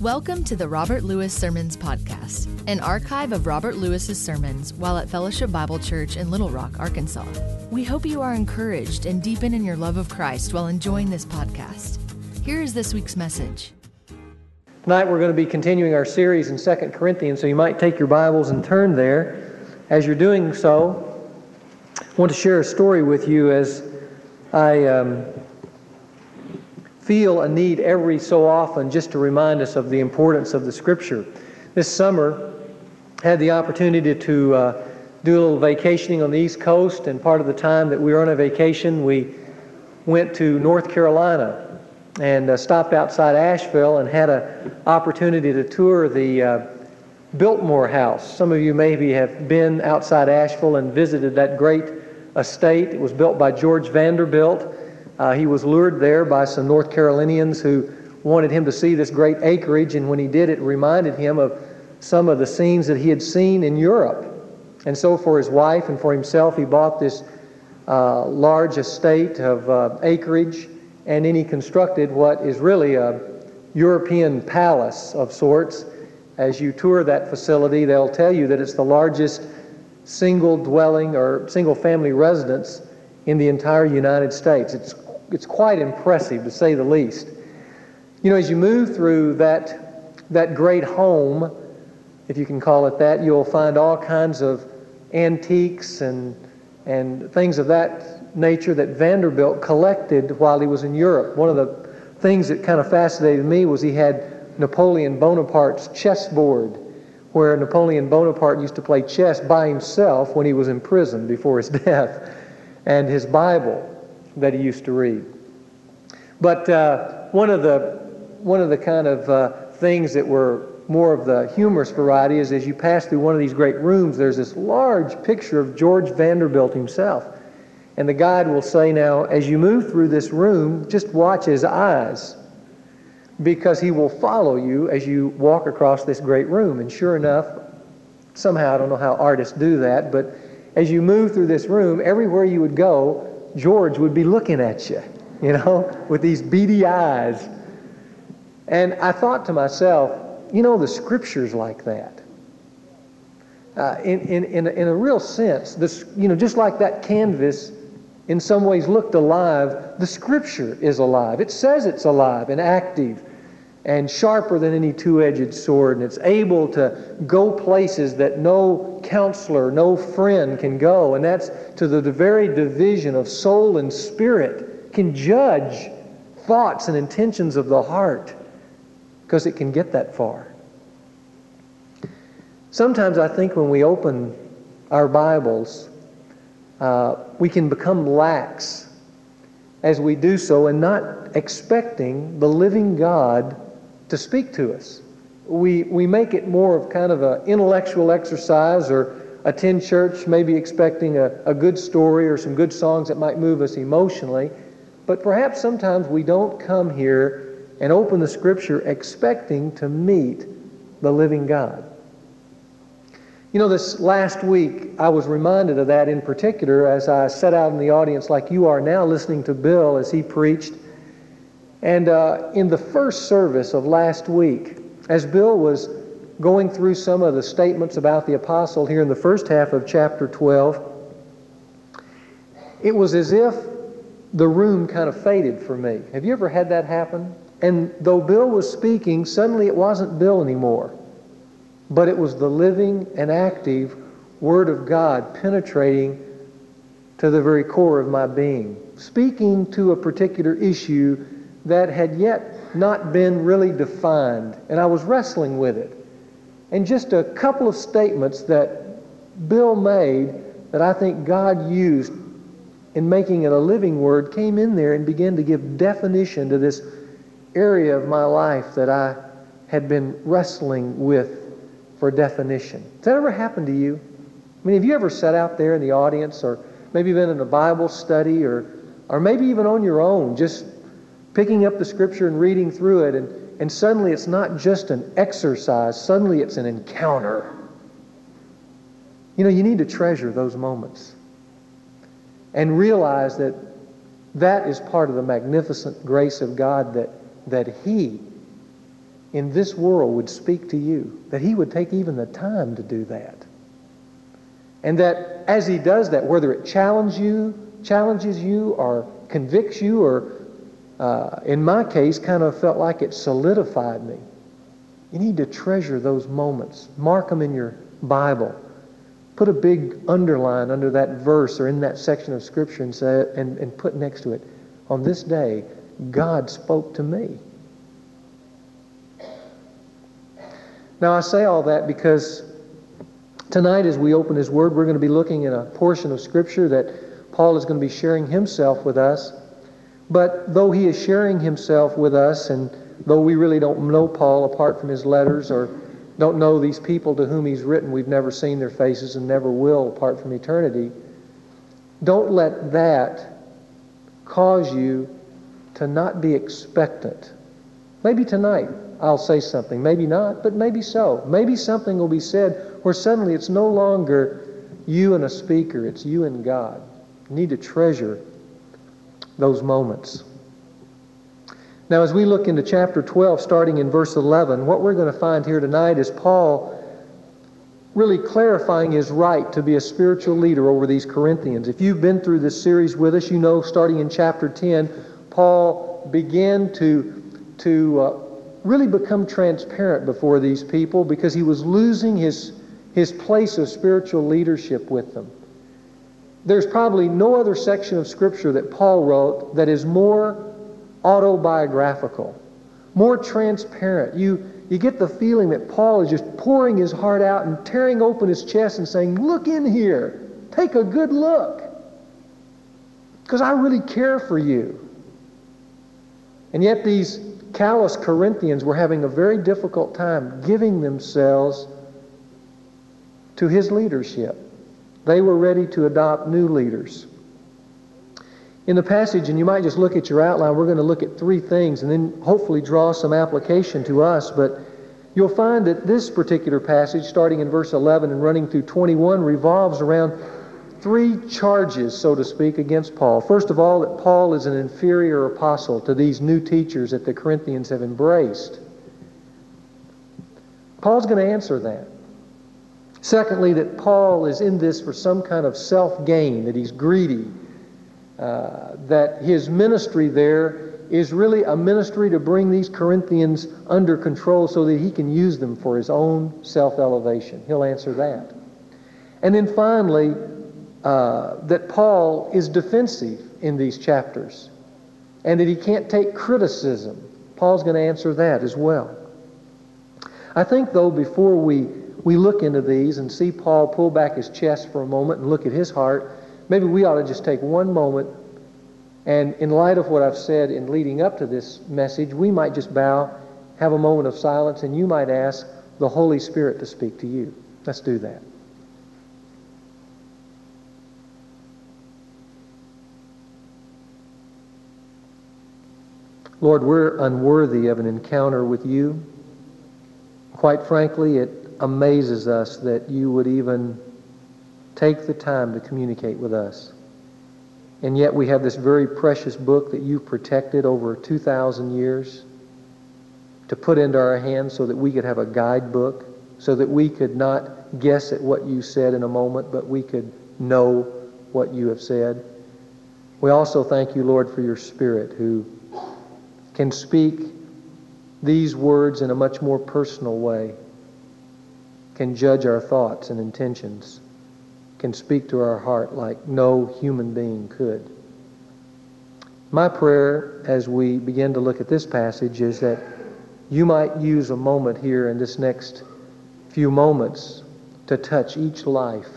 Welcome to the Robert Lewis Sermons Podcast, an archive of Robert Lewis's sermons while at Fellowship Bible Church in Little Rock, Arkansas. We hope you are encouraged and deepen in your love of Christ while enjoying this podcast. Here is this week's message. Tonight we're going to be continuing our series in 2 Corinthians, so you might take your Bibles and turn there. As you're doing so, I want to share a story with you as I um, feel a need every so often just to remind us of the importance of the Scripture. This summer, had the opportunity to uh, do a little vacationing on the East Coast, and part of the time that we were on a vacation, we went to North Carolina and uh, stopped outside Asheville and had an opportunity to tour the uh, Biltmore House. Some of you maybe have been outside Asheville and visited that great estate. It was built by George Vanderbilt. Uh, he was lured there by some North Carolinians who wanted him to see this great acreage, and when he did, it reminded him of some of the scenes that he had seen in Europe. And so, for his wife and for himself, he bought this uh, large estate of uh, acreage, and then he constructed what is really a European palace of sorts. As you tour that facility, they'll tell you that it's the largest single dwelling or single family residence in the entire United States. It's it's quite impressive to say the least. You know, as you move through that, that great home, if you can call it that, you'll find all kinds of antiques and, and things of that nature that Vanderbilt collected while he was in Europe. One of the things that kind of fascinated me was he had Napoleon Bonaparte's chessboard, where Napoleon Bonaparte used to play chess by himself when he was in prison before his death, and his Bible that he used to read. But uh, one of the one of the kind of uh, things that were more of the humorous variety is as you pass through one of these great rooms, there's this large picture of George Vanderbilt himself. And the guide will say, now, as you move through this room, just watch his eyes because he will follow you as you walk across this great room. And sure enough, somehow, I don't know how artists do that, but as you move through this room, everywhere you would go, George would be looking at you, you know, with these beady eyes. And I thought to myself, you know, the scripture's like that. Uh, in, in, in, a, in a real sense, this, you know, just like that canvas in some ways looked alive, the scripture is alive. It says it's alive and active and sharper than any two edged sword, and it's able to go places that no counselor, no friend can go, and that's to the very division of soul and spirit, can judge thoughts and intentions of the heart, because it can get that far. Sometimes I think when we open our Bibles, uh, we can become lax as we do so and not expecting the living God to speak to us. We, we make it more of kind of an intellectual exercise or attend church maybe expecting a, a good story or some good songs that might move us emotionally. But perhaps sometimes we don't come here and open the scripture expecting to meet the living God. You know, this last week, I was reminded of that in particular as I sat out in the audience like you are now listening to Bill as he preached and uh, in the first service of last week, as Bill was going through some of the statements about the apostle here in the first half of chapter 12, it was as if the room kind of faded for me. Have you ever had that happen? And though Bill was speaking, suddenly it wasn't Bill anymore, but it was the living and active Word of God penetrating to the very core of my being, speaking to a particular issue that had yet not been really defined, and I was wrestling with it. And just a couple of statements that Bill made that I think God used in making it a living word came in there and began to give definition to this area of my life that I had been wrestling with for definition. Has that ever happened to you? I mean, have you ever sat out there in the audience or maybe been in a Bible study or, or maybe even on your own, just picking up the scripture and reading through it, and, and suddenly it's not just an exercise, suddenly it's an encounter. You know, you need to treasure those moments and realize that that is part of the magnificent grace of God that, that He in this world would speak to you, that he would take even the time to do that. And that as he does that, whether it challenges you, challenges you or convicts you or uh, in my case, kind of felt like it solidified me. You need to treasure those moments. Mark them in your Bible. Put a big underline under that verse or in that section of Scripture and, say, and, and put next to it, on this day, God spoke to me. Now, I say all that because tonight, as we open His Word, we're going to be looking at a portion of Scripture that Paul is going to be sharing himself with us. But though he is sharing himself with us, and though we really don't know Paul apart from his letters or don't know these people to whom he's written, we've never seen their faces and never will apart from eternity, don't let that cause you to not be expectant. Maybe tonight I'll say something, maybe not, but maybe so. Maybe something will be said where suddenly it's no longer you and a speaker, it's you and God. You need to treasure those moments. Now, as we look into chapter 12, starting in verse 11, what we're going to find here tonight is Paul really clarifying his right to be a spiritual leader over these Corinthians. If you've been through this series with us, you know starting in chapter 10, Paul began to, to uh, really become transparent before these people because he was losing his, his place of spiritual leadership with them there's probably no other section of Scripture that Paul wrote that is more autobiographical, more transparent. You, you get the feeling that Paul is just pouring his heart out and tearing open his chest and saying, Look in here. Take a good look. Because I really care for you. And yet, these callous Corinthians were having a very difficult time giving themselves to his leadership. They were ready to adopt new leaders. In the passage, and you might just look at your outline, we're going to look at three things and then hopefully draw some application to us. But you'll find that this particular passage, starting in verse 11 and running through 21, revolves around three charges, so to speak, against Paul. First of all, that Paul is an inferior apostle to these new teachers that the Corinthians have embraced. Paul's going to answer that. Secondly, that Paul is in this for some kind of self gain, that he's greedy, uh, that his ministry there is really a ministry to bring these Corinthians under control so that he can use them for his own self elevation. He'll answer that. And then finally, uh, that Paul is defensive in these chapters and that he can't take criticism. Paul's going to answer that as well. I think, though, before we we look into these and see Paul pull back his chest for a moment and look at his heart, maybe we ought to just take one moment and, in light of what I've said in leading up to this message, we might just bow, have a moment of silence, and you might ask the Holy Spirit to speak to you. Let's do that. Lord, we're unworthy of an encounter with you. Quite frankly, it amazes us that you would even take the time to communicate with us. And yet we have this very precious book that you've protected over 2,000 years to put into our hands so that we could have a guidebook, so that we could not guess at what you said in a moment, but we could know what you have said. We also thank you, Lord, for your Spirit who can speak these words in a much more personal way can judge our thoughts and intentions, can speak to our heart like no human being could. My prayer as we begin to look at this passage is that you might use a moment here in this next few moments to touch each life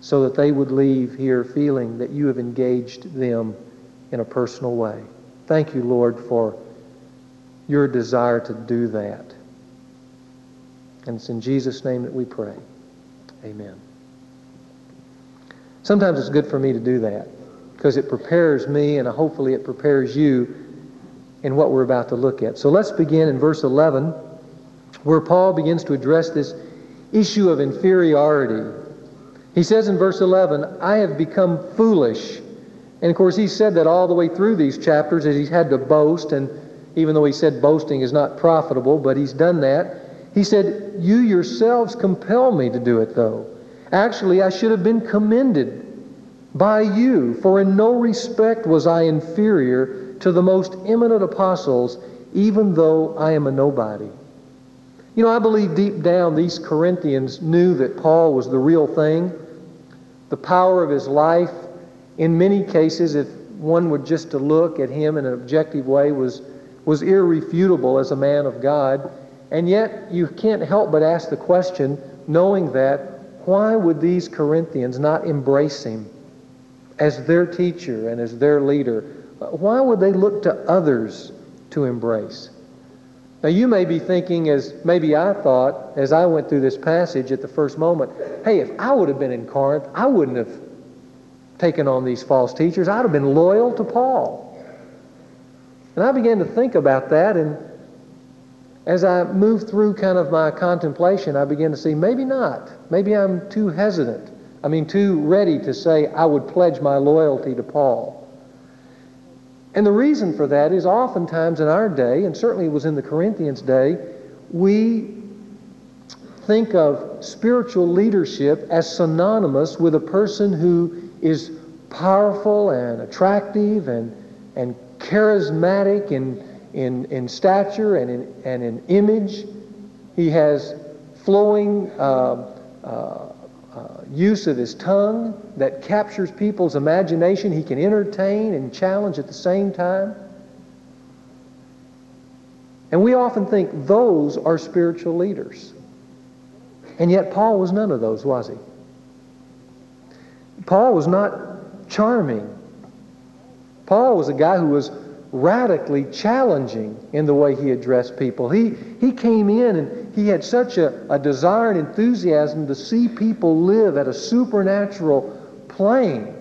so that they would leave here feeling that you have engaged them in a personal way. Thank you, Lord, for your desire to do that. And it's in Jesus' name that we pray. Amen. Sometimes it's good for me to do that because it prepares me and hopefully it prepares you in what we're about to look at. So let's begin in verse 11 where Paul begins to address this issue of inferiority. He says in verse 11, I have become foolish. And of course, he said that all the way through these chapters as he's had to boast and even though he said boasting is not profitable, but he's done that. He said, You yourselves compel me to do it, though. Actually, I should have been commended by you, for in no respect was I inferior to the most eminent apostles, even though I am a nobody. You know, I believe deep down these Corinthians knew that Paul was the real thing. The power of his life, in many cases, if one were just to look at him in an objective way, was, was irrefutable as a man of God. And yet, you can't help but ask the question, knowing that, why would these Corinthians not embrace him as their teacher and as their leader? Why would they look to others to embrace? Now, you may be thinking, as maybe I thought as I went through this passage at the first moment, hey, if I would have been in Corinth, I wouldn't have taken on these false teachers. I'd have been loyal to Paul. And I began to think about that, and as I moved through kind of my contemplation, I began to see maybe not. Maybe I'm too hesitant. I mean, too ready to say I would pledge my loyalty to Paul. And the reason for that is oftentimes in our day, and certainly it was in the Corinthians' day, we think of spiritual leadership as synonymous with a person who is powerful and attractive and, and charismatic in, in, in stature and in, and in image. He has flowing uh, uh, uh, use of his tongue that captures people's imagination. He can entertain and challenge at the same time. And we often think those are spiritual leaders. And yet, Paul was none of those, was he? Paul was not charming. Paul was a guy who was radically challenging in the way he addressed people. He, he came in and he had such a, a desire and enthusiasm to see people live at a supernatural plane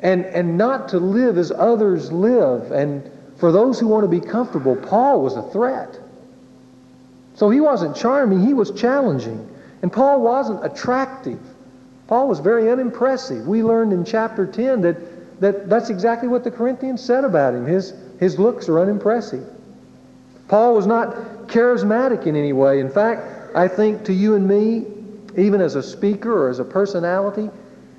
and, and not to live as others live. And for those who want to be comfortable, Paul was a threat. So he wasn't charming, he was challenging. And Paul wasn't attractive. Paul was very unimpressive. We learned in chapter 10 that that that's exactly what the Corinthians said about him. His, his looks are unimpressive. Paul was not charismatic in any way. In fact, I think to you and me, even as a speaker or as a personality,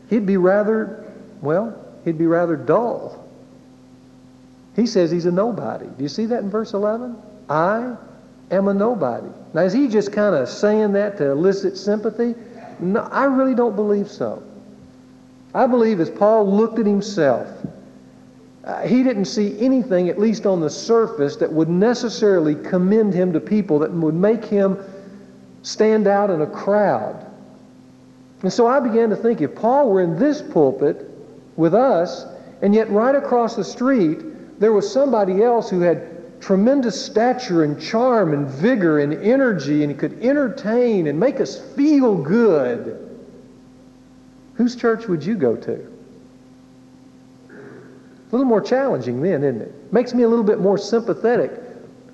he'd be rather, well, he'd be rather dull. He says he's a nobody. Do you see that in verse 11? I am a nobody. Now, is he just kind of saying that to elicit sympathy? No, I really don't believe so. I believe as Paul looked at himself, uh, he didn't see anything, at least on the surface, that would necessarily commend him to people, that would make him stand out in a crowd. And so I began to think if Paul were in this pulpit with us, and yet right across the street, there was somebody else who had tremendous stature and charm and vigor and energy, and could entertain and make us feel good Whose church would you go to? A little more challenging then, isn't it? Makes me a little bit more sympathetic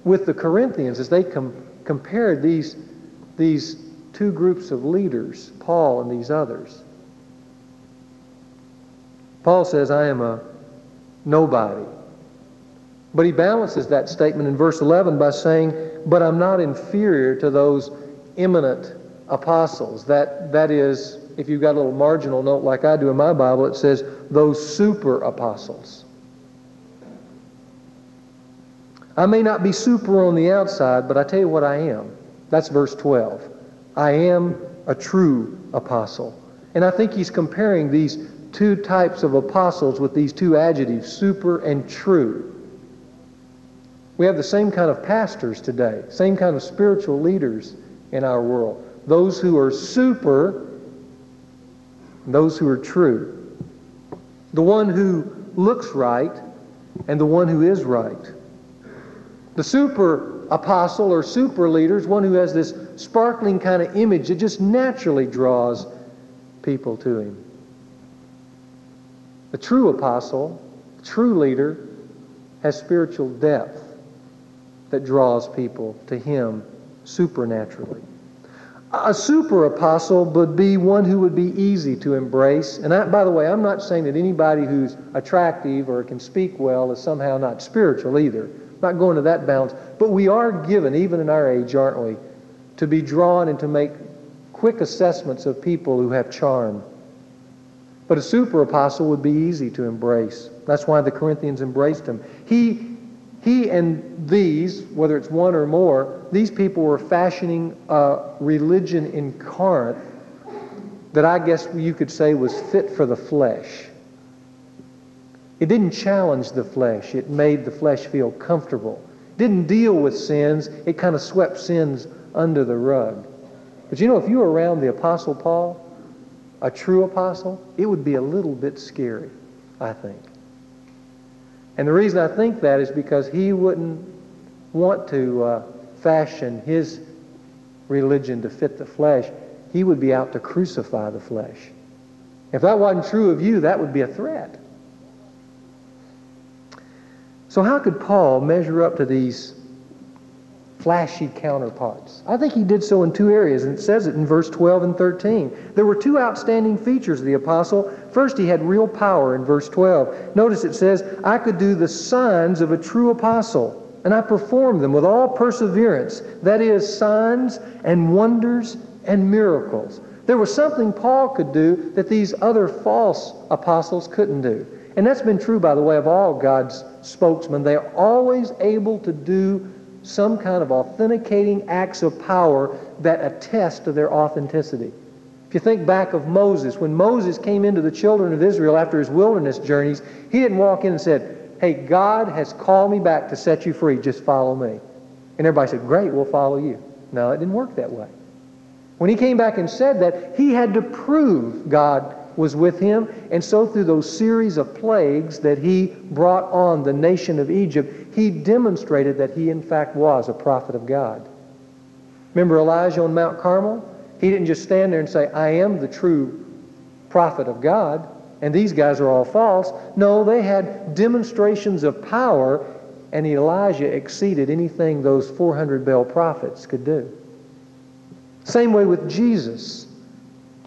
with the Corinthians as they com- compared these, these two groups of leaders, Paul and these others. Paul says, I am a nobody. But he balances that statement in verse 11 by saying, But I'm not inferior to those eminent apostles. That, that is, if you've got a little marginal note like I do in my Bible, it says those super apostles. I may not be super on the outside, but I tell you what I am. That's verse 12. I am a true apostle. And I think he's comparing these two types of apostles with these two adjectives, super and true. We have the same kind of pastors today, same kind of spiritual leaders in our world. Those who are super those who are true. The one who looks right and the one who is right. The super apostle or super leader is one who has this sparkling kind of image that just naturally draws people to him. The true apostle, the true leader, has spiritual depth that draws people to him supernaturally. A super apostle would be one who would be easy to embrace. And I, by the way, I'm not saying that anybody who's attractive or can speak well is somehow not spiritual either. not going to that balance. But we are given, even in our age, aren't we, to be drawn and to make quick assessments of people who have charm. But a super apostle would be easy to embrace. That's why the Corinthians embraced him. He, he and these, whether it's one or more, these people were fashioning a religion in Corinth that I guess you could say was fit for the flesh. It didn't challenge the flesh. It made the flesh feel comfortable. It didn't deal with sins. It kind of swept sins under the rug. But you know, if you were around the Apostle Paul, a true apostle, it would be a little bit scary, I think. And the reason I think that is because he wouldn't want to uh, fashion his religion to fit the flesh. He would be out to crucify the flesh. If that wasn't true of you, that would be a threat. So, how could Paul measure up to these flashy counterparts? I think he did so in two areas, and it says it in verse 12 and 13. There were two outstanding features of the apostle. First, he had real power in verse 12. Notice it says, I could do the signs of a true apostle, and I performed them with all perseverance. That is, signs and wonders and miracles. There was something Paul could do that these other false apostles couldn't do. And that's been true, by the way, of all God's spokesmen. They are always able to do some kind of authenticating acts of power that attest to their authenticity. If you think back of Moses, when Moses came into the children of Israel after his wilderness journeys, he didn't walk in and said, Hey, God has called me back to set you free. Just follow me. And everybody said, Great, we'll follow you. No, it didn't work that way. When he came back and said that, he had to prove God was with him. And so, through those series of plagues that he brought on the nation of Egypt, he demonstrated that he, in fact, was a prophet of God. Remember Elijah on Mount Carmel? He didn't just stand there and say, I am the true prophet of God, and these guys are all false. No, they had demonstrations of power, and Elijah exceeded anything those 400 Baal prophets could do. Same way with Jesus.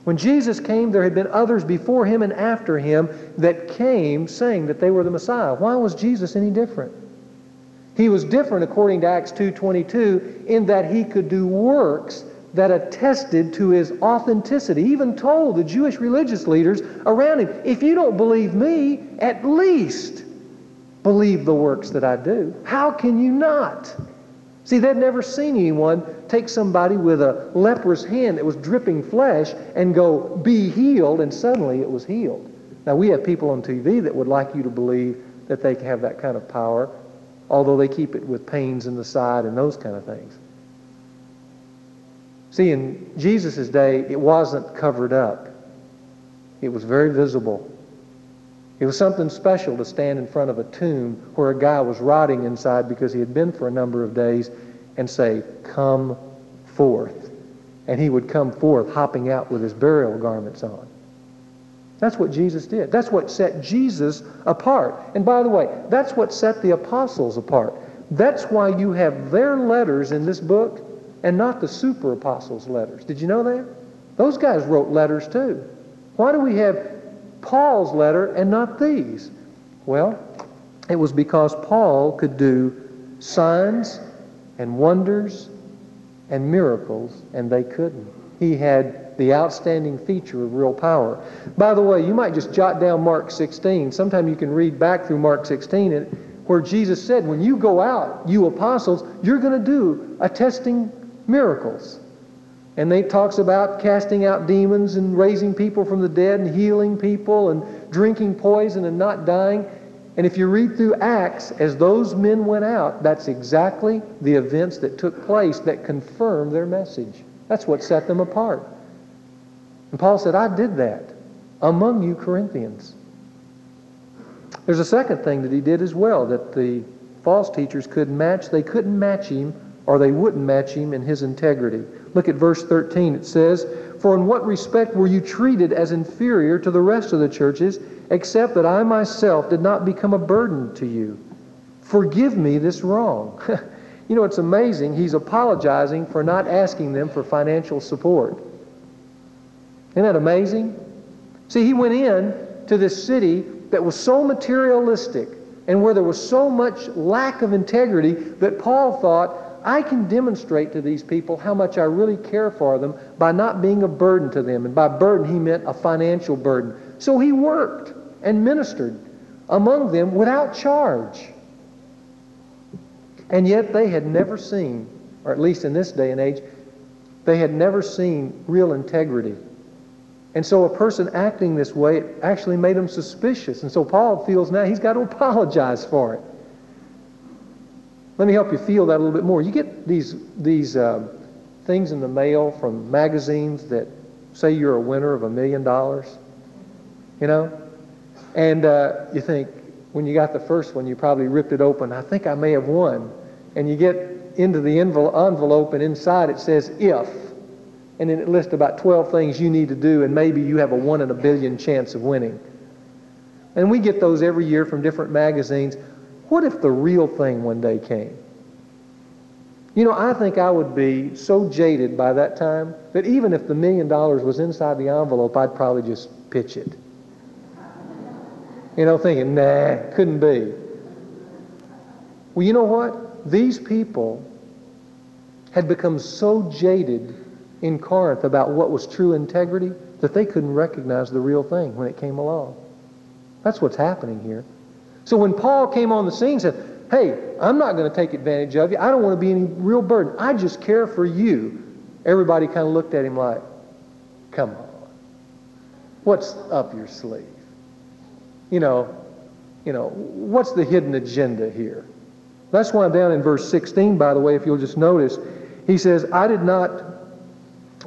When Jesus came, there had been others before him and after him that came saying that they were the Messiah. Why was Jesus any different? He was different according to Acts 2:22 in that he could do works that attested to his authenticity. He even told the Jewish religious leaders around him, if you don't believe me, at least believe the works that I do. How can you not? See, they'd never seen anyone take somebody with a leprous hand that was dripping flesh and go, be healed, and suddenly it was healed. Now, we have people on TV that would like you to believe that they can have that kind of power, although they keep it with pains in the side and those kind of things. See, in Jesus' day, it wasn't covered up. It was very visible. It was something special to stand in front of a tomb where a guy was rotting inside because he had been for a number of days and say, Come forth. And he would come forth hopping out with his burial garments on. That's what Jesus did. That's what set Jesus apart. And by the way, that's what set the apostles apart. That's why you have their letters in this book and not the super apostles' letters. Did you know that? Those guys wrote letters too. Why do we have Paul's letter and not these? Well, it was because Paul could do signs and wonders and miracles, and they couldn't. He had the outstanding feature of real power. By the way, you might just jot down Mark 16. Sometime you can read back through Mark 16 and, where Jesus said, when you go out, you apostles, you're going to do attesting miracles. And they talks about casting out demons and raising people from the dead and healing people and drinking poison and not dying. And if you read through Acts, as those men went out, that's exactly the events that took place that confirmed their message. That's what set them apart. And Paul said, I did that among you Corinthians. There's a second thing that he did as well that the false teachers couldn't match. They couldn't match him or they wouldn't match him in his integrity. Look at verse 13. It says, For in what respect were you treated as inferior to the rest of the churches, except that I myself did not become a burden to you? Forgive me this wrong. you know, it's amazing. He's apologizing for not asking them for financial support. Isn't that amazing? See, he went in to this city that was so materialistic, and where there was so much lack of integrity that Paul thought, I can demonstrate to these people how much I really care for them by not being a burden to them. And by burden, he meant a financial burden. So he worked and ministered among them without charge. And yet they had never seen, or at least in this day and age, they had never seen real integrity. And so a person acting this way actually made him suspicious. And so Paul feels now he's got to apologize for it. Let me help you feel that a little bit more. You get these, these uh, things in the mail from magazines that say you're a winner of a million dollars, you know? And uh, you think, when you got the first one, you probably ripped it open. I think I may have won. And you get into the envelope, and inside it says if. And then it lists about 12 things you need to do, and maybe you have a one in a billion chance of winning. And we get those every year from different magazines. What if the real thing one day came? You know, I think I would be so jaded by that time that even if the million dollars was inside the envelope, I'd probably just pitch it. You know, thinking, nah, couldn't be. Well, you know what? These people had become so jaded in Corinth about what was true integrity that they couldn't recognize the real thing when it came along. That's what's happening here. So when Paul came on the scene and said, Hey, I'm not going to take advantage of you. I don't want to be any real burden. I just care for you. Everybody kind of looked at him like, Come on. What's up your sleeve? You know, you know, what's the hidden agenda here? That's why down in verse 16, by the way, if you'll just notice, he says, I did not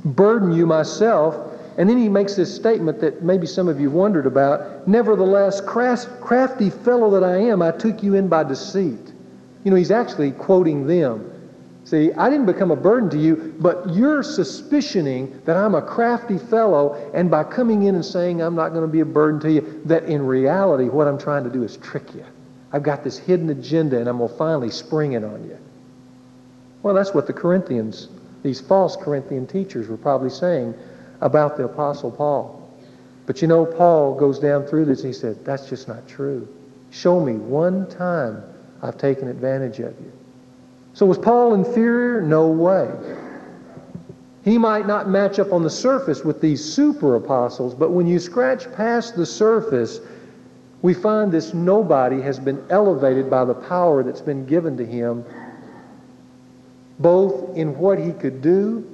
burden you myself. And then he makes this statement that maybe some of you wondered about. Nevertheless, crafty fellow that I am, I took you in by deceit. You know, he's actually quoting them. See, I didn't become a burden to you, but you're suspicioning that I'm a crafty fellow, and by coming in and saying I'm not going to be a burden to you, that in reality, what I'm trying to do is trick you. I've got this hidden agenda, and I'm going to finally spring it on you. Well, that's what the Corinthians, these false Corinthian teachers, were probably saying about the Apostle Paul. But you know, Paul goes down through this, and he said, That's just not true. Show me one time I've taken advantage of you. So was Paul inferior? No way. He might not match up on the surface with these super apostles, but when you scratch past the surface, we find this nobody has been elevated by the power that's been given to him, both in what he could do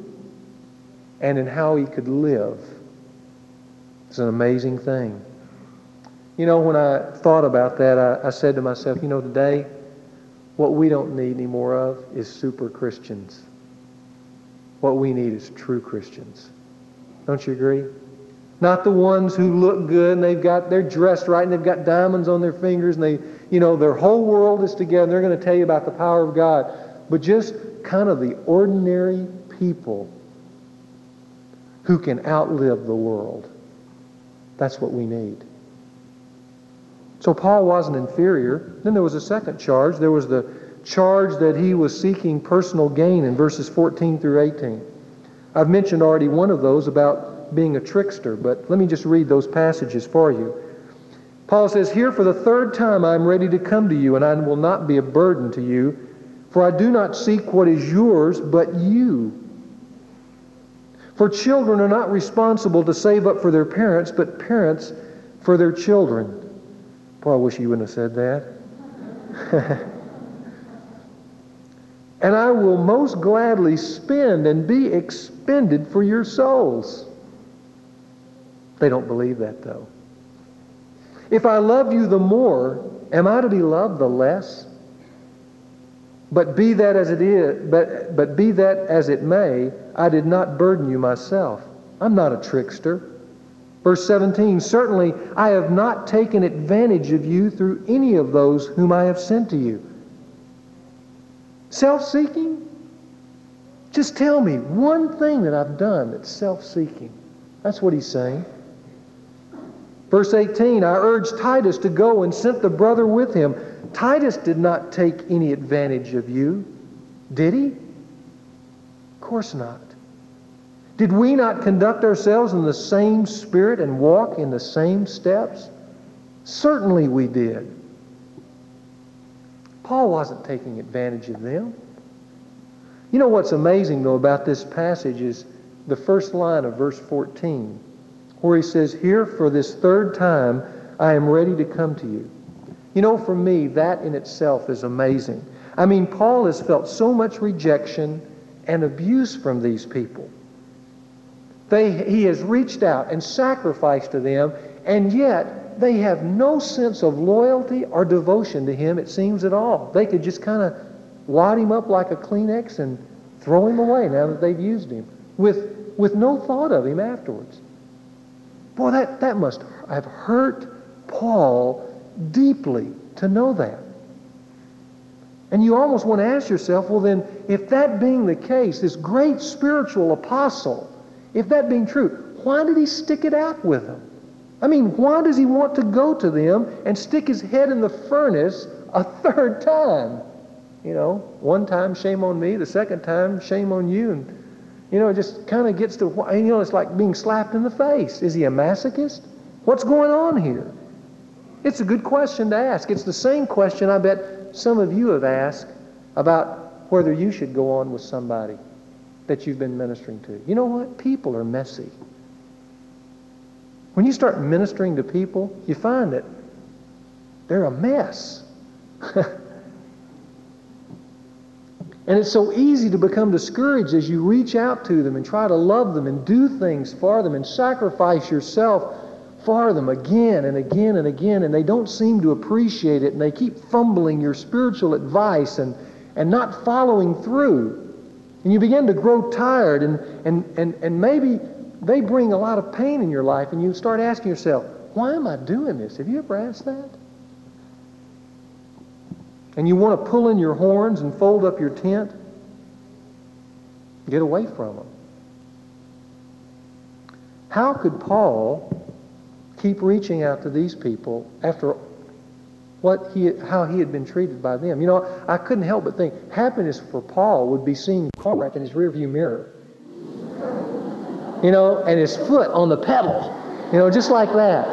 and in how he could live. It's an amazing thing. You know, when I thought about that, I, I said to myself, you know, today, what we don't need any more of is super Christians. What we need is true Christians. Don't you agree? Not the ones who look good and they've got they're dressed right and they've got diamonds on their fingers and they you know their whole world is together they're going to tell you about the power of God. But just kind of the ordinary people who can outlive the world. That's what we need. So Paul wasn't inferior. Then there was a second charge. There was the charge that he was seeking personal gain in verses 14 through 18. I've mentioned already one of those about being a trickster, but let me just read those passages for you. Paul says, Here for the third time I am ready to come to you, and I will not be a burden to you, for I do not seek what is yours, but you. For children are not responsible to save up for their parents, but parents for their children. Boy, I wish you wouldn't have said that. and I will most gladly spend and be expended for your souls. They don't believe that, though. If I love you the more, am I to be loved the less? But be that as it is, but, but be that as it may, I did not burden you myself. I'm not a trickster. Verse 17, certainly I have not taken advantage of you through any of those whom I have sent to you. Self-seeking? Just tell me one thing that I've done that's self-seeking. That's what he's saying. Verse 18, I urged Titus to go and sent the brother with him. Titus did not take any advantage of you, did he? Of course not. Did we not conduct ourselves in the same spirit and walk in the same steps? Certainly we did. Paul wasn't taking advantage of them. You know what's amazing, though, about this passage is the first line of verse 14, where he says, Here for this third time I am ready to come to you. You know, for me, that in itself is amazing. I mean, Paul has felt so much rejection and abuse from these people. They, he has reached out and sacrificed to them, and yet they have no sense of loyalty or devotion to him, it seems at all. They could just kind of wad him up like a Kleenex and throw him away now that they've used him with, with no thought of him afterwards. Boy, that, that must have hurt Paul deeply to know that. And you almost want to ask yourself, well, then, if that being the case, this great spiritual apostle, if that being true, why did he stick it out with them? I mean, why does he want to go to them and stick his head in the furnace a third time? You know, one time, shame on me. The second time, shame on you. And, you know, it just kind of gets to, you know, it's like being slapped in the face. Is he a masochist? What's going on here? It's a good question to ask. It's the same question I bet some of you have asked about whether you should go on with somebody that you've been ministering to. You know what? People are messy. When you start ministering to people, you find that they're a mess. and it's so easy to become discouraged as you reach out to them and try to love them and do things for them and sacrifice yourself for them again and again and again, and they don't seem to appreciate it, and they keep fumbling your spiritual advice and, and not following through. And you begin to grow tired, and, and, and, and maybe they bring a lot of pain in your life, and you start asking yourself, why am I doing this? Have you ever asked that? And you want to pull in your horns and fold up your tent? Get away from them. How could Paul keep reaching out to these people after what he, how he had been treated by them. You know, I couldn't help but think happiness for Paul would be seeing Corinth in his rearview mirror. You know, and his foot on the pedal. You know, just like that.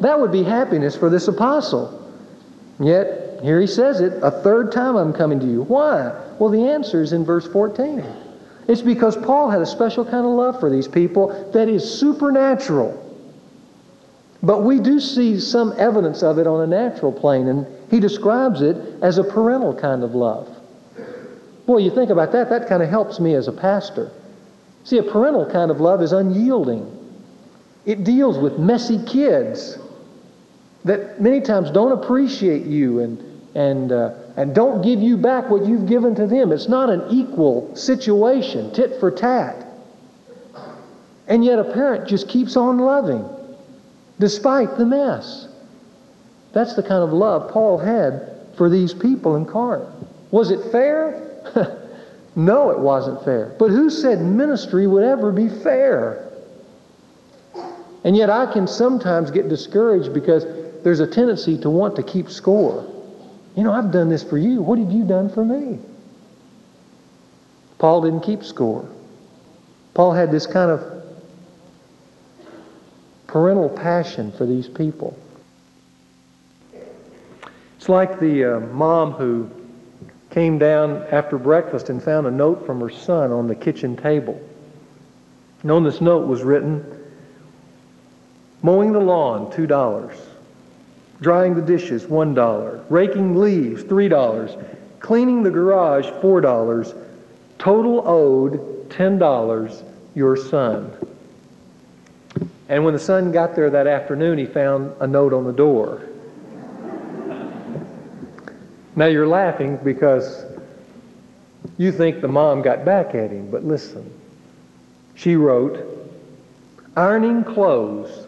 That would be happiness for this apostle. Yet, here he says it, a third time I'm coming to you. Why? Well, the answer is in verse 14. It's because Paul had a special kind of love for these people that is supernatural. But we do see some evidence of it on a natural plane, and he describes it as a parental kind of love. Boy, you think about that, that kind of helps me as a pastor. See, a parental kind of love is unyielding. It deals with messy kids that many times don't appreciate you and, and, uh, and don't give you back what you've given to them. It's not an equal situation, tit for tat. And yet a parent just keeps on loving despite the mess. That's the kind of love Paul had for these people in Corinth. Was it fair? no, it wasn't fair. But who said ministry would ever be fair? And yet I can sometimes get discouraged because there's a tendency to want to keep score. You know, I've done this for you. What have you done for me? Paul didn't keep score. Paul had this kind of parental passion for these people. It's like the uh, mom who came down after breakfast and found a note from her son on the kitchen table. And on this note was written, mowing the lawn, $2. Drying the dishes, $1. Raking leaves, $3. Cleaning the garage, $4. Total owed, $10. Your son. And when the son got there that afternoon, he found a note on the door. Now you're laughing because you think the mom got back at him, but listen. She wrote, Ironing clothes,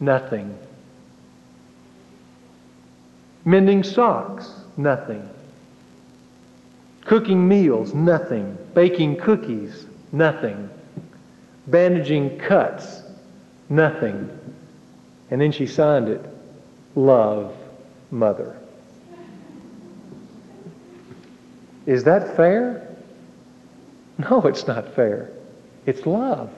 nothing. Mending socks, nothing. Cooking meals, nothing. Baking cookies, nothing. Bandaging cuts, Nothing. And then she signed it, Love, Mother. Is that fair? No, it's not fair. It's love.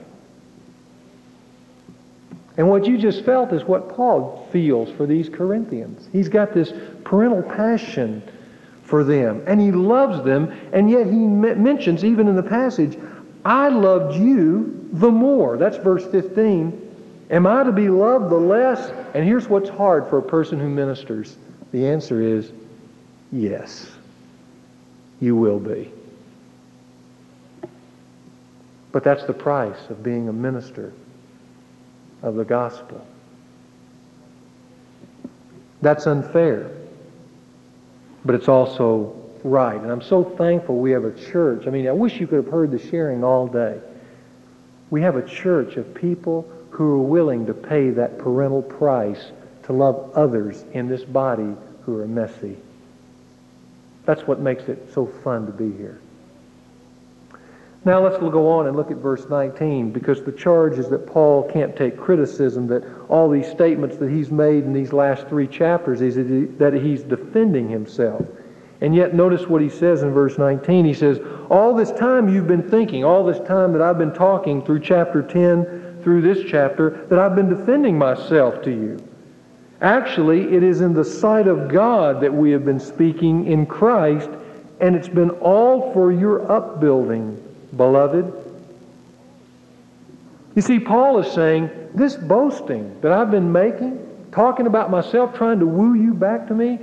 And what you just felt is what Paul feels for these Corinthians. He's got this parental passion for them, and he loves them, and yet he mentions, even in the passage, I loved you the more. That's verse 15. Am I to be loved the less? And here's what's hard for a person who ministers. The answer is yes, you will be. But that's the price of being a minister of the gospel. That's unfair, but it's also right. And I'm so thankful we have a church. I mean, I wish you could have heard the sharing all day. We have a church of people who are willing to pay that parental price to love others in this body who are messy. That's what makes it so fun to be here. Now let's go on and look at verse 19 because the charge is that Paul can't take criticism that all these statements that he's made in these last three chapters is that he's defending himself. And yet notice what he says in verse 19. He says, all this time you've been thinking, all this time that I've been talking through chapter 10 through this chapter, that I've been defending myself to you. Actually, it is in the sight of God that we have been speaking in Christ, and it's been all for your upbuilding beloved. You see, Paul is saying, this boasting that I've been making, talking about myself, trying to woo you back to me,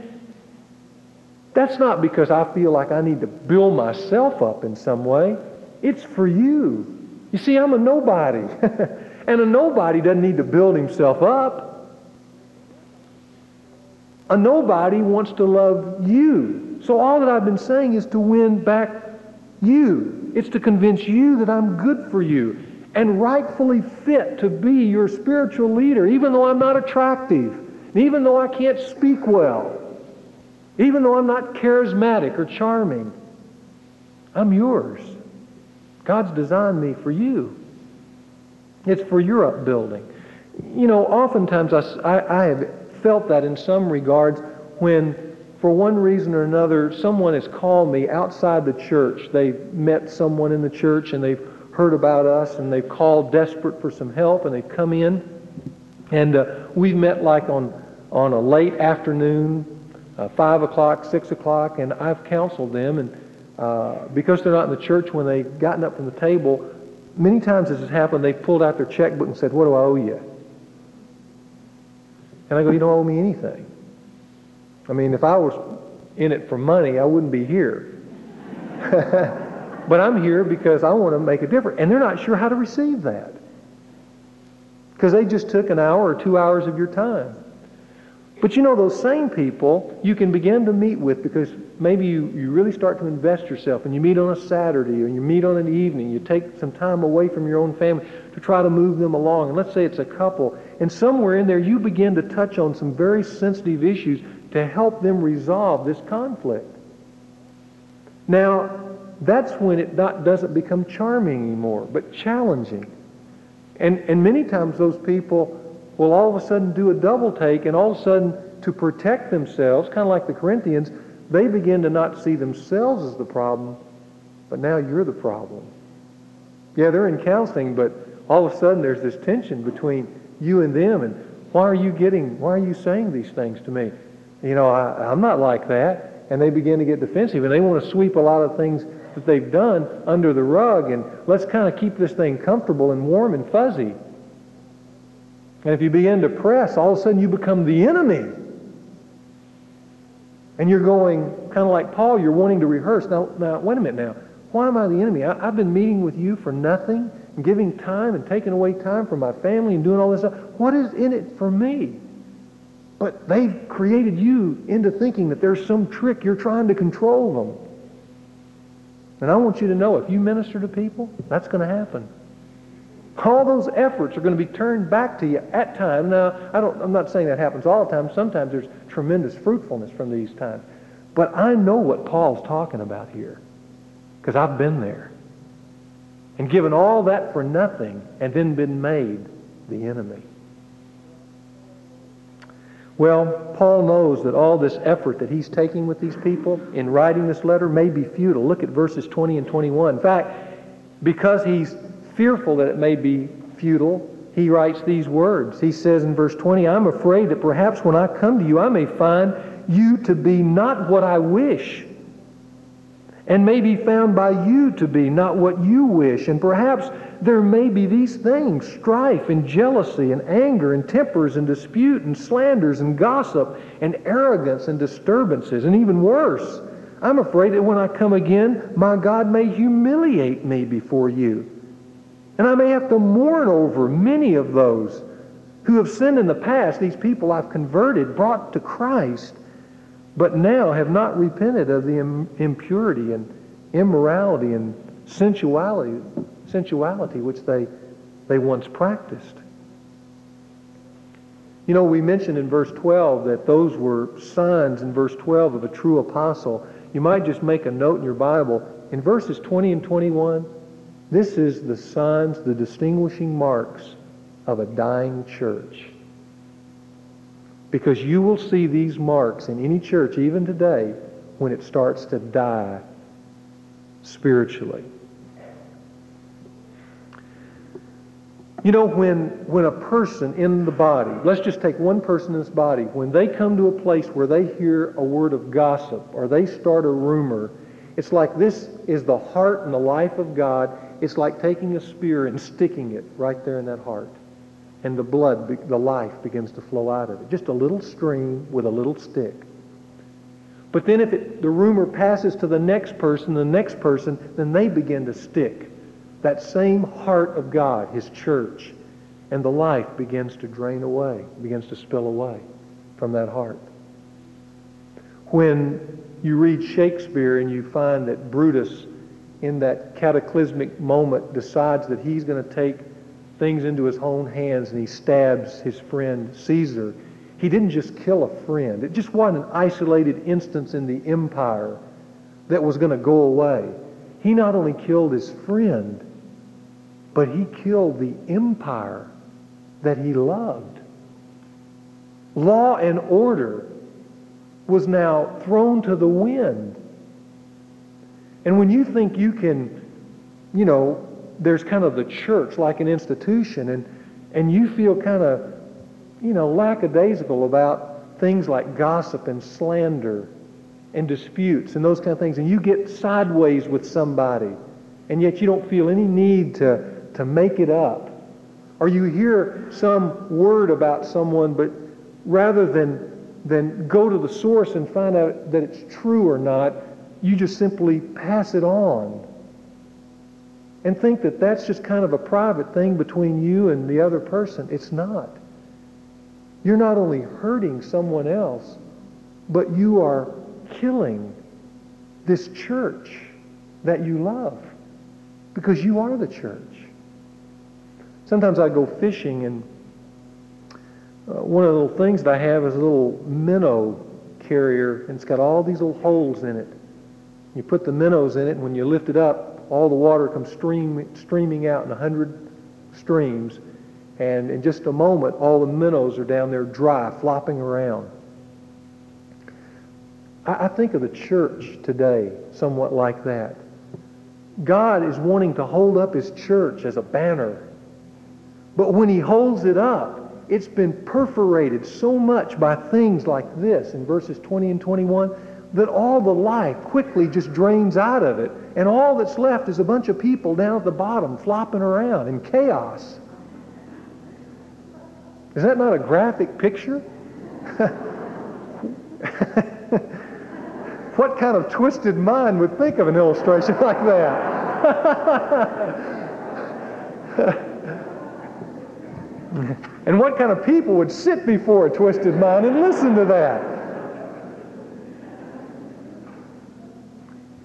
that's not because I feel like I need to build myself up in some way. It's for you. You see, I'm a nobody. and a nobody doesn't need to build himself up. A nobody wants to love you. So all that I've been saying is to win back you. It's to convince you that I'm good for you and rightfully fit to be your spiritual leader, even though I'm not attractive, even though I can't speak well, even though I'm not charismatic or charming. I'm yours. God's designed me for you. It's for your upbuilding. You know, oftentimes I, I, I have felt that in some regards when for one reason or another, someone has called me outside the church. They've met someone in the church and they've heard about us and they've called desperate for some help and they've come in. And uh, we've met like on, on a late afternoon, uh, 5 o'clock, 6 o'clock, and I've counseled them. And uh, because they're not in the church when they've gotten up from the table, many times this has happened, they've pulled out their checkbook and said, What do I owe you? And I go, You don't owe me anything. I mean, if I was in it for money, I wouldn't be here. but I'm here because I want to make a difference. And they're not sure how to receive that. Because they just took an hour or two hours of your time. But you know, those same people you can begin to meet with because maybe you, you really start to invest yourself and you meet on a Saturday or you meet on an evening. You take some time away from your own family to try to move them along. And let's say it's a couple. And somewhere in there you begin to touch on some very sensitive issues to help them resolve this conflict. Now, that's when it not, doesn't become charming anymore, but challenging. And, and many times those people will all of a sudden do a double take, and all of a sudden, to protect themselves, kind of like the Corinthians, they begin to not see themselves as the problem, but now you're the problem. Yeah, they're in counseling, but all of a sudden there's this tension between you and them, and why are you getting, why are you saying these things to me? You know, I, I'm not like that. And they begin to get defensive and they want to sweep a lot of things that they've done under the rug and let's kind of keep this thing comfortable and warm and fuzzy. And if you begin to press, all of a sudden you become the enemy. And you're going, kind of like Paul, you're wanting to rehearse. Now, now wait a minute now. Why am I the enemy? I, have been meeting with you for nothing and giving time and taking away time from my family and doing all this stuff. What is in it for me? But they've created you into thinking that there's some trick you're trying to control them. And I want you to know if you minister to people, that's going to happen. All those efforts are going to be turned back to you at times. Now, I don't, I'm not saying that happens all the time. Sometimes there's tremendous fruitfulness from these times. But I know what Paul's talking about here because I've been there. And given all that for nothing and then been made the enemy. Well, Paul knows that all this effort that he's taking with these people in writing this letter may be futile. Look at verses 20 and 21. In fact, because he's fearful that it may be futile, he writes these words. He says in verse 20, I'm afraid that perhaps when I come to you, I may find you to be not what I wish, and may be found by you to be not what you wish. And perhaps there may be these things strife and jealousy and anger and tempers and dispute and slanders and gossip and arrogance and disturbances, and even worse. I'm afraid that when I come again, my God may humiliate me before you. And I may have to mourn over many of those who have sinned in the past, these people I've converted, brought to Christ, but now have not repented of the impurity and immorality and sensuality, sensuality which they, they once practiced. You know, we mentioned in verse 12 that those were signs in verse 12 of a true apostle. You might just make a note in your Bible. In verses 20 and 21, this is the signs, the distinguishing marks of a dying church. Because you will see these marks in any church, even today, when it starts to die spiritually. You know, when, when a person in the body, let's just take one person in this body, when they come to a place where they hear a word of gossip or they start a rumor, it's like this is the heart and the life of God it's like taking a spear and sticking it right there in that heart. And the blood, the life begins to flow out of it. Just a little stream with a little stick. But then if it, the rumor passes to the next person, the next person, then they begin to stick. That same heart of God, His church, and the life begins to drain away, begins to spill away from that heart. When you read Shakespeare and you find that Brutus in that cataclysmic moment decides that he's going to take things into his own hands and he stabs his friend Caesar, he didn't just kill a friend. It just wasn't an isolated instance in the empire that was going to go away. He not only killed his friend, but he killed the empire that he loved. Law and order was now thrown to the wind. And when you think you can, you know, there's kind of the church like an institution, and, and you feel kind of, you know, lackadaisical about things like gossip and slander and disputes and those kind of things, and you get sideways with somebody, and yet you don't feel any need to, to make it up. Or you hear some word about someone, but rather than, than go to the source and find out that it's true or not, you just simply pass it on and think that that's just kind of a private thing between you and the other person. It's not. You're not only hurting someone else, but you are killing this church that you love because you are the church. Sometimes I go fishing and uh, one of the little things that I have is a little minnow carrier and it's got all these little holes in it. You put the minnows in it, and when you lift it up, all the water comes stream, streaming out in a hundred streams. And in just a moment, all the minnows are down there dry, flopping around. I, I think of the church today somewhat like that. God is wanting to hold up his church as a banner. But when he holds it up, it's been perforated so much by things like this in verses 20 and 21 that all the life quickly just drains out of it. And all that's left is a bunch of people down at the bottom flopping around in chaos. Is that not a graphic picture? what kind of twisted mind would think of an illustration like that? and what kind of people would sit before a twisted mind and listen to that?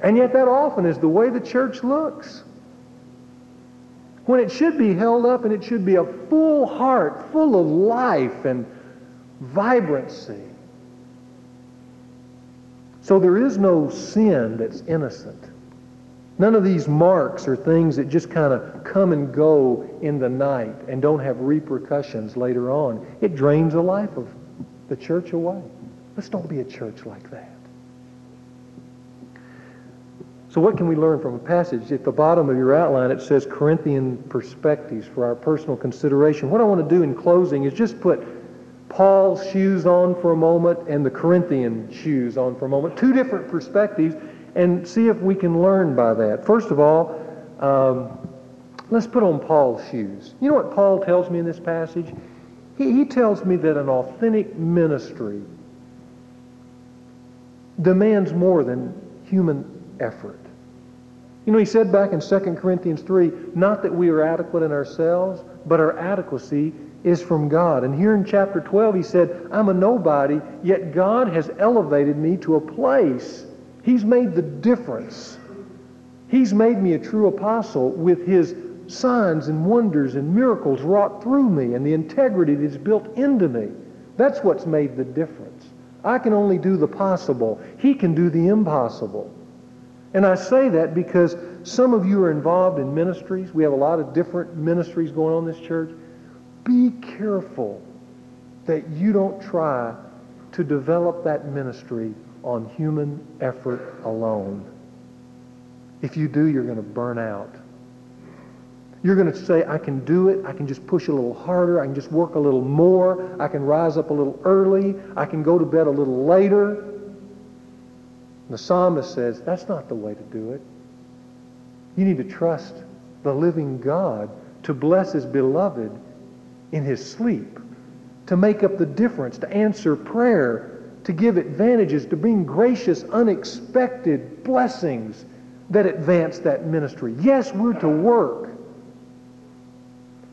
And yet that often is the way the church looks. When it should be held up and it should be a full heart, full of life and vibrancy. So there is no sin that's innocent. None of these marks are things that just kind of come and go in the night and don't have repercussions later on. It drains the life of the church away. Let's don't be a church like that. So what can we learn from a passage? At the bottom of your outline, it says Corinthian perspectives for our personal consideration. What I want to do in closing is just put Paul's shoes on for a moment and the Corinthian shoes on for a moment. Two different perspectives and see if we can learn by that. First of all, um, let's put on Paul's shoes. You know what Paul tells me in this passage? He, he tells me that an authentic ministry demands more than human effort. You know, he said back in 2 Corinthians 3, not that we are adequate in ourselves, but our adequacy is from God. And here in chapter 12, he said, I'm a nobody, yet God has elevated me to a place. He's made the difference. He's made me a true apostle with his signs and wonders and miracles wrought through me and the integrity that's built into me. That's what's made the difference. I can only do the possible. He can do the impossible. And I say that because some of you are involved in ministries. We have a lot of different ministries going on in this church. Be careful that you don't try to develop that ministry on human effort alone. If you do, you're going to burn out. You're going to say, I can do it. I can just push a little harder. I can just work a little more. I can rise up a little early. I can go to bed a little later. The psalmist says, that's not the way to do it. You need to trust the living God to bless his beloved in his sleep, to make up the difference, to answer prayer, to give advantages, to bring gracious, unexpected blessings that advance that ministry. Yes, we're to work.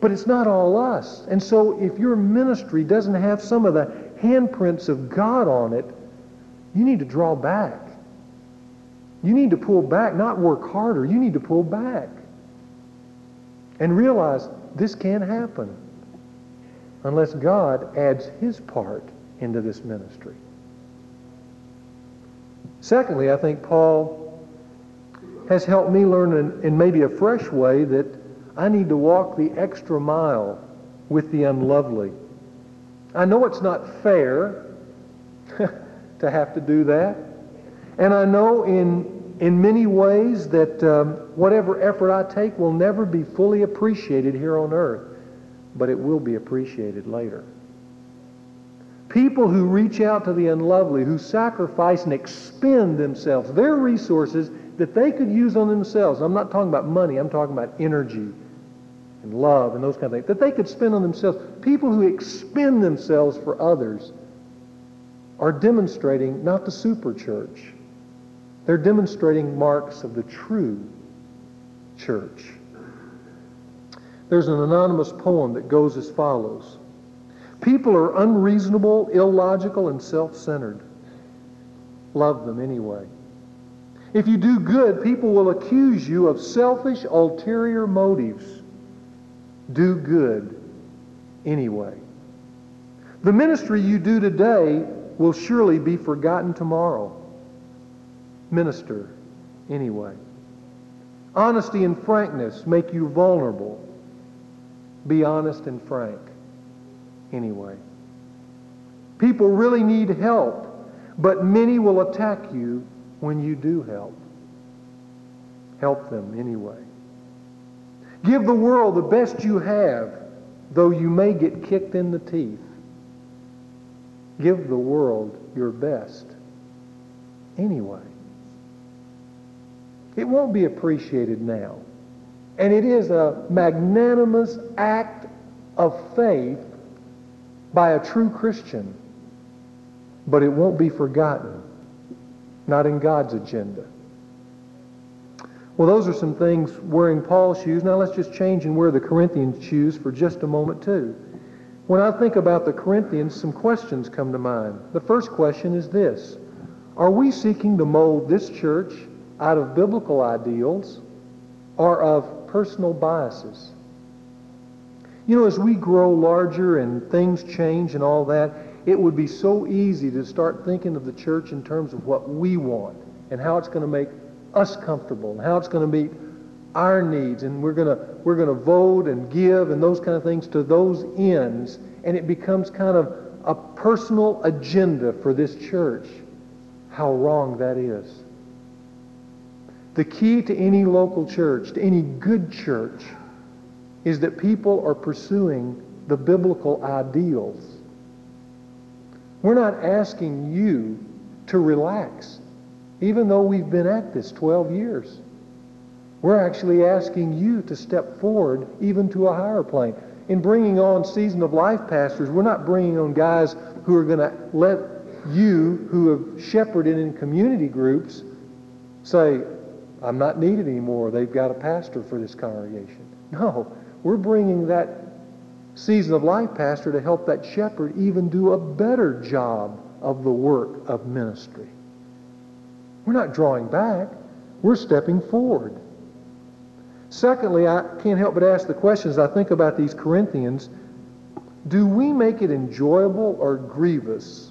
But it's not all us. And so if your ministry doesn't have some of the handprints of God on it, you need to draw back. You need to pull back, not work harder. You need to pull back. And realize this can't happen unless God adds his part into this ministry. Secondly, I think Paul has helped me learn in, in maybe a fresh way that I need to walk the extra mile with the unlovely. I know it's not fair to have to do that. And I know in, in many ways that um, whatever effort I take will never be fully appreciated here on earth, but it will be appreciated later. People who reach out to the unlovely, who sacrifice and expend themselves, their resources that they could use on themselves. I'm not talking about money, I'm talking about energy and love and those kind of things, that they could spend on themselves. People who expend themselves for others are demonstrating not the super church. They're demonstrating marks of the true church. There's an anonymous poem that goes as follows. People are unreasonable, illogical, and self-centered. Love them anyway. If you do good, people will accuse you of selfish, ulterior motives. Do good anyway. The ministry you do today will surely be forgotten tomorrow. Minister anyway. Honesty and frankness make you vulnerable. Be honest and frank anyway. People really need help, but many will attack you when you do help. Help them anyway. Give the world the best you have, though you may get kicked in the teeth. Give the world your best anyway. It won't be appreciated now. And it is a magnanimous act of faith by a true Christian, but it won't be forgotten, not in God's agenda. Well, those are some things wearing Paul's shoes. Now let's just change and wear the Corinthians' shoes for just a moment, too. When I think about the Corinthians, some questions come to mind. The first question is this Are we seeking to mold this church out of biblical ideals or of personal biases? You know, as we grow larger and things change and all that, it would be so easy to start thinking of the church in terms of what we want and how it's going to make us comfortable and how it's going to meet our needs. And we're going to we're going to vote and give and those kind of things to those ends. And it becomes kind of a personal agenda for this church how wrong that is The key to any local church, to any good church, is that people are pursuing the biblical ideals. We're not asking you to relax, even though we've been at this 12 years. We're actually asking you to step forward even to a higher plane. In bringing on season of life pastors, we're not bringing on guys who are going to let you, who have shepherded in community groups, say, I'm not needed anymore. They've got a pastor for this congregation. No, we're bringing that season of life pastor to help that shepherd even do a better job of the work of ministry. We're not drawing back. We're stepping forward. Secondly, I can't help but ask the questions I think about these Corinthians. Do we make it enjoyable or grievous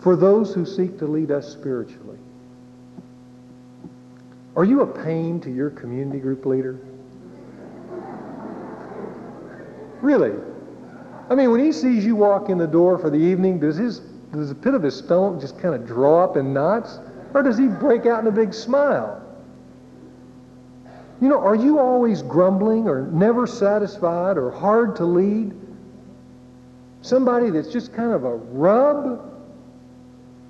for those who seek to lead us spiritually? Are you a pain to your community group leader? Really? I mean, when he sees you walk in the door for the evening, does his does the pit of his stomach just kind of draw up in knots? Or does he break out in a big smile? You know, are you always grumbling or never satisfied or hard to lead? Somebody that's just kind of a rub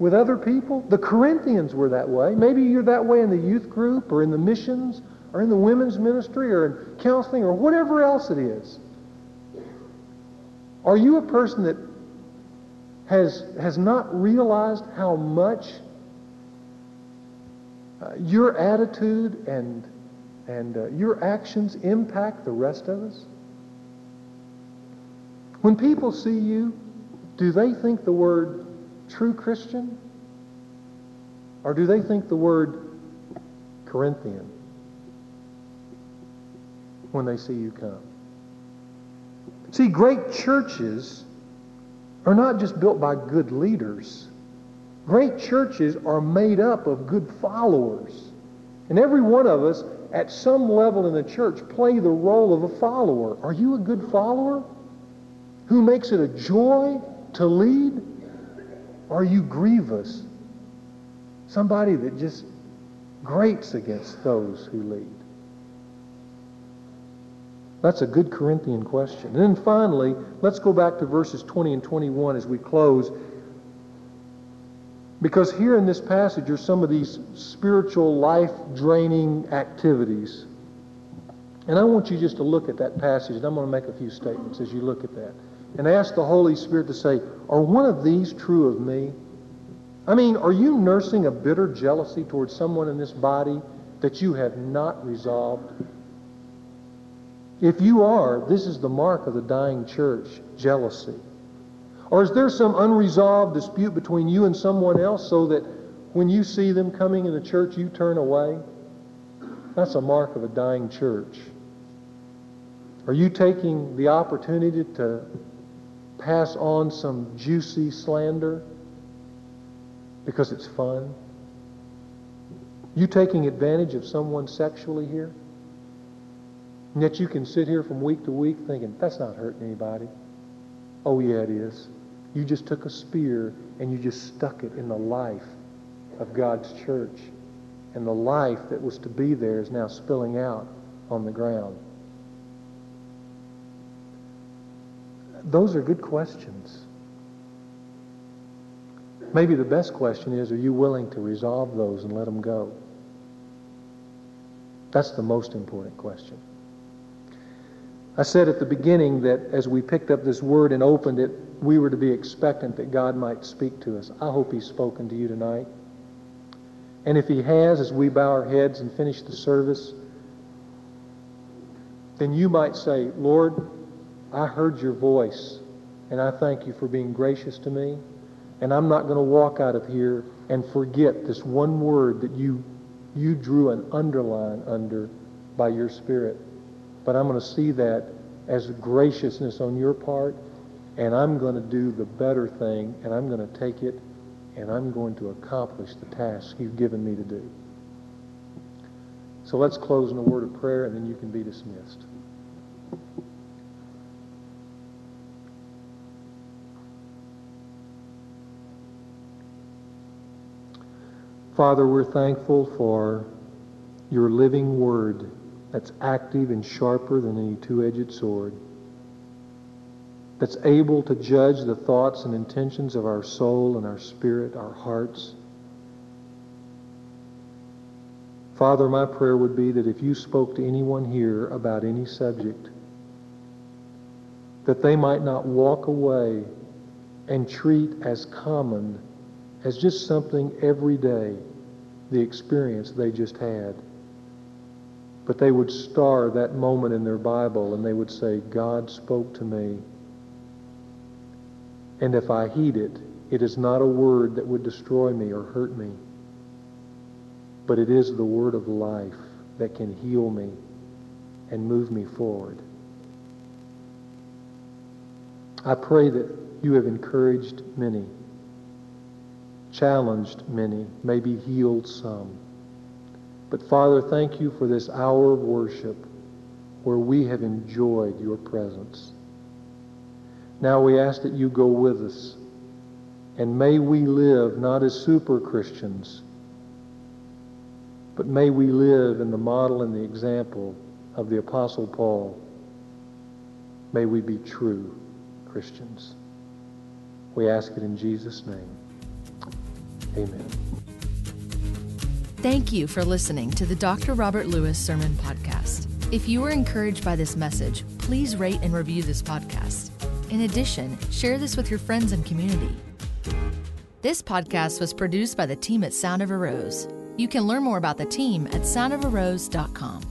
with other people? The Corinthians were that way. Maybe you're that way in the youth group or in the missions or in the women's ministry or in counseling or whatever else it is. Are you a person that has, has not realized how much uh, your attitude and, and uh, your actions impact the rest of us? When people see you, do they think the word true Christian? Or do they think the word Corinthian when they see you come? See, great churches are not just built by good leaders. Great churches are made up of good followers. And every one of us, at some level in the church, play the role of a follower. Are you a good follower? Who makes it a joy to lead? Are you grievous? Somebody that just grates against those who lead. That's a good Corinthian question. And then finally, let's go back to verses 20 and 21 as we close. Because here in this passage are some of these spiritual life draining activities. And I want you just to look at that passage, and I'm going to make a few statements as you look at that. And ask the Holy Spirit to say, are one of these true of me? I mean, are you nursing a bitter jealousy towards someone in this body that you have not resolved? If you are, this is the mark of the dying church, jealousy. Or is there some unresolved dispute between you and someone else so that when you see them coming in the church, you turn away? That's a mark of a dying church. Are you taking the opportunity to pass on some juicy slander because it's fun? You taking advantage of someone sexually here? And yet you can sit here from week to week thinking, that's not hurting anybody. Oh, yeah, it is. You just took a spear and you just stuck it in the life of God's church. And the life that was to be there is now spilling out on the ground. Those are good questions. Maybe the best question is, are you willing to resolve those and let them go? That's the most important question. I said at the beginning that as we picked up this word and opened it, we were to be expectant that God might speak to us. I hope He's spoken to you tonight. And if He has, as we bow our heads and finish the service, then you might say, Lord, I heard your voice, and I thank you for being gracious to me. And I'm not going to walk out of here and forget this one word that you, you drew an underline under by your Spirit. But I'm going to see that as graciousness on your part, and I'm going to do the better thing, and I'm going to take it, and I'm going to accomplish the task you've given me to do. So let's close in a word of prayer, and then you can be dismissed. Father, we're thankful for your living word that's active and sharper than any two-edged sword, that's able to judge the thoughts and intentions of our soul and our spirit, our hearts. Father, my prayer would be that if you spoke to anyone here about any subject, that they might not walk away and treat as common as just something every day the experience they just had. But they would star that moment in their Bible and they would say, God spoke to me. And if I heed it, it is not a word that would destroy me or hurt me, but it is the word of life that can heal me and move me forward. I pray that you have encouraged many, challenged many, maybe healed some. But Father, thank you for this hour of worship where we have enjoyed your presence. Now we ask that you go with us. And may we live not as super Christians, but may we live in the model and the example of the Apostle Paul. May we be true Christians. We ask it in Jesus' name. Amen. Thank you for listening to the Dr. Robert Lewis Sermon Podcast. If you were encouraged by this message, please rate and review this podcast. In addition, share this with your friends and community. This podcast was produced by the team at Sound of a Rose. You can learn more about the team at soundofarose.com.